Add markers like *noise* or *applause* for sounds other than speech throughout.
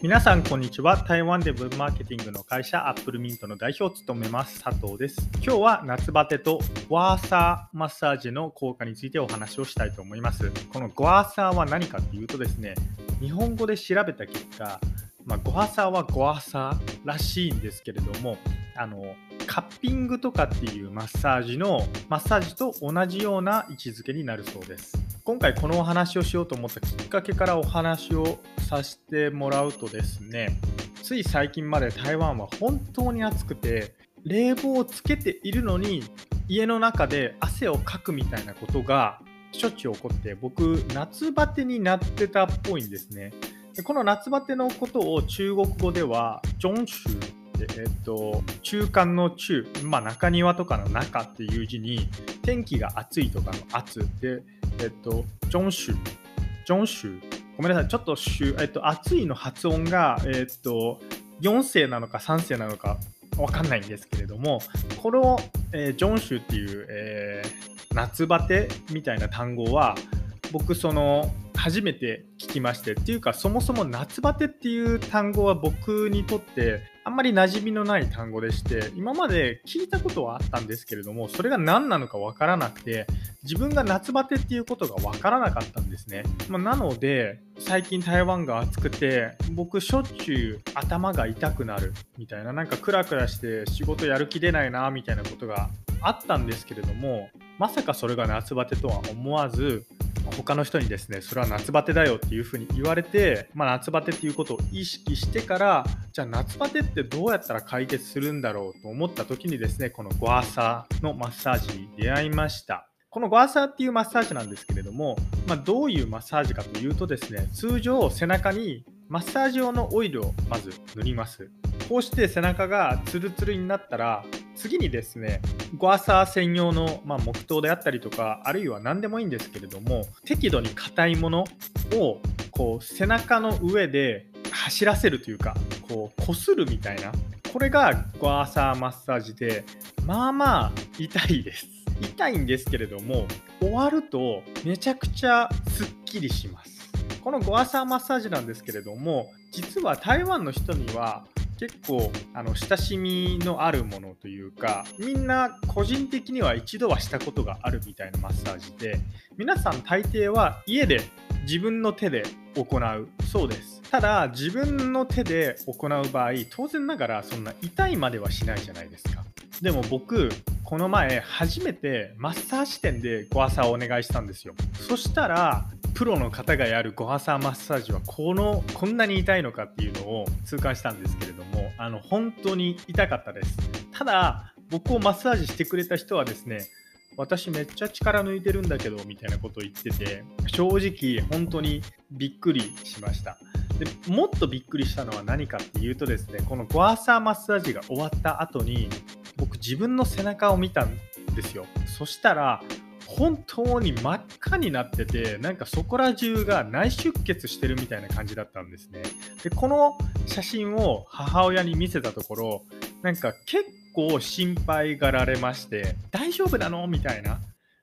皆さんこんにちは。台湾でウェブマーケティングの会社アップルミントの代表を務めます佐藤です。今日は夏バテとワーサーマッサージの効果についてお話をしたいと思います。このゴワーサーは何かっていうとですね日本語で調べた結果まあ、ゴワサーはゴワサーらしいんですけれどもあのカッピングとかっていうマッサージのマッサージと同じような位置づけになるそうです。今回このお話をしようと思ったきっかけからお話をさせてもらうとですねつい最近まで台湾は本当に暑くて冷房をつけているのに家の中で汗をかくみたいなことがしょっちゅう起こって僕夏バテになってたっぽいんですね。でこの夏バテのことを中国語ではジョンシュえっと、中間の中、まあ、中庭とかの中っていう字に天気が暑いとかの暑でえっと、ジョンシュ、ジョンシュ、ごめんなさい、ちょっとシュ、えっと、暑いの発音が、えっと、4世なのか3世なのかわかんないんですけれども、この、えー、ジョンシュっていう、えー、夏バテみたいな単語は、僕、その、初めて聞きましてっていうかそもそも夏バテっていう単語は僕にとってあんまり馴染みのない単語でして今まで聞いたことはあったんですけれどもそれが何なのかわからなくて自分が夏バテっていうことがわからなかったんですね、まあ、なので最近台湾が暑くて僕しょっちゅう頭が痛くなるみたいななんかクラクラして仕事やる気出ないなみたいなことがあったんですけれどもまさかそれが夏バテとは思わず他の人にですねそれは夏バテだよっていうふうに言われて、まあ、夏バテっていうことを意識してからじゃあ夏バテってどうやったら解決するんだろうと思った時にですねこのゴアサのマッサージに出会いました。このゴアサーっていうマッサージなんですけれども、まあ、どういうマッサージかというとですね通常背中にマッサージ用のオイルをまず塗ります。こうして背中がツルツルになったら次にですねゴアサー専用の、まあ、木刀であったりとかあるいは何でもいいんですけれども適度に硬いものをこう背中の上で走らせるというかこう擦るみたいなこれがゴアサーマッサージでまあまあ痛いです。痛いんですけれども終わるとめちゃくちゃすっきりします。このゴアサーマッサージなんですけれども実は台湾の人には結構あの親しみのあるものというかみんな個人的には一度はしたことがあるみたいなマッサージで皆さん大抵は家で自分の手で行う。そうです。ただ自分の手で行う場合当然ながらそんな痛いまではしないじゃないですか。でも僕この前初めてマッサージ店でご朝をお願いしたんですよ。そしたらプロの方がやるご朝マッサージはこのこんなに痛いのかっていうのを痛感したんですけれどもあの本当に痛かったです。ただ僕をマッサージしてくれた人はですね私めっちゃ力抜いてるんだけどみたいなことを言ってて正直本当にびっくりしました。でもっとびっくりしたのは何かっていうとですねこのゴアサーマッサージが終わった後に僕自分の背中を見たんですよ。そしたら本当に真っ赤になっててなんかそこら中が内出血してるみたいな感じだったんですね。でこの写真を母親に見せたところなんか結構心配がられまして大丈夫なの？みたいな。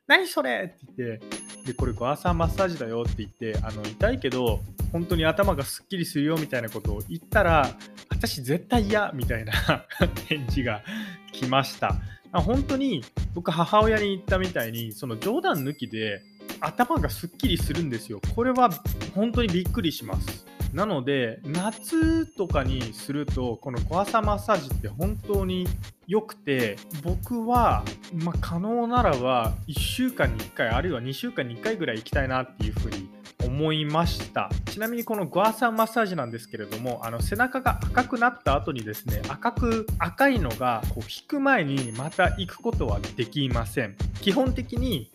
何それ？って言ってでこれゴアサーマッサージだよって言ってあの痛いけど本当に頭がすっきりするよみたいなことを言ったら私絶対嫌みたいな *laughs* 返事が来ました。本当に僕母親に言ったみたいにその冗談抜きで頭がすっきりするんですよ。これは本当にびっくりします。なので夏とかにするとこの小朝マッサージって本当に良くて僕は、まあ、可能ならば1週間に1回あるいは2週間に1回ぐらい行きたいなっていうふうに思いました。ちなみにこのゴアサンマッサージなんですけれどもあの背中が赤くなった後にですね赤く赤いのがこう引く前にまた行くことはできません。基本的に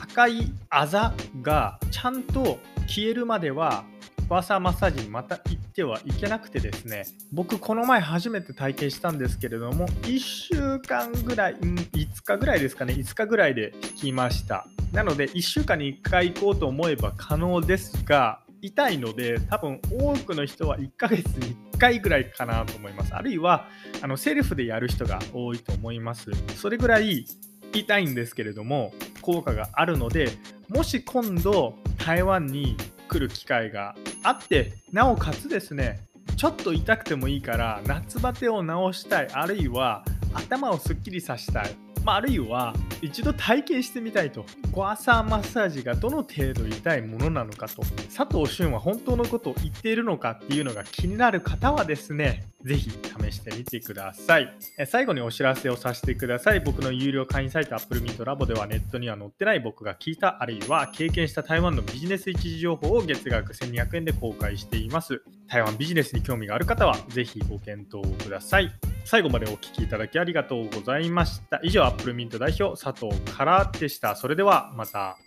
赤いあざがちゃんと消えるまではバーサーマッサージにまた行ってはいけなくてですね僕この前初めて体験したんですけれども1週間ぐらい、ん、5日ぐらいですかね5日ぐらいで引きました。なので1週間に1回行こうと思えば可能ですが痛いので多分多くの人は1ヶ月に1回ぐらいかなと思います。あるいはあのセルフでやる人が多いと思います。それぐらい痛いんですけれども効果があるのでもし今度台湾に来る機会があってなおかつですねちょっと痛くてもいいから夏バテを治したいあるいは頭をすっきりさせたいまあ、あるいは一度体験してみたいと。コアサーマッサージがどの程度痛いものなのかと。佐藤俊は本当のことを言っているのかっていうのが気になる方はですねぜひ試してみてください。最後にお知らせをさせてください。僕の有料会員サイト Apple Meet Labo ではネットには載ってない僕が聞いたあるいは経験した台湾のビジネス一時情報を月額1200円で公開しています。台湾ビジネスに興味がある方はぜひご検討ください。最後までお聴きいただきありがとうございました。以上、アップルミント代表佐藤からでした。それではまた。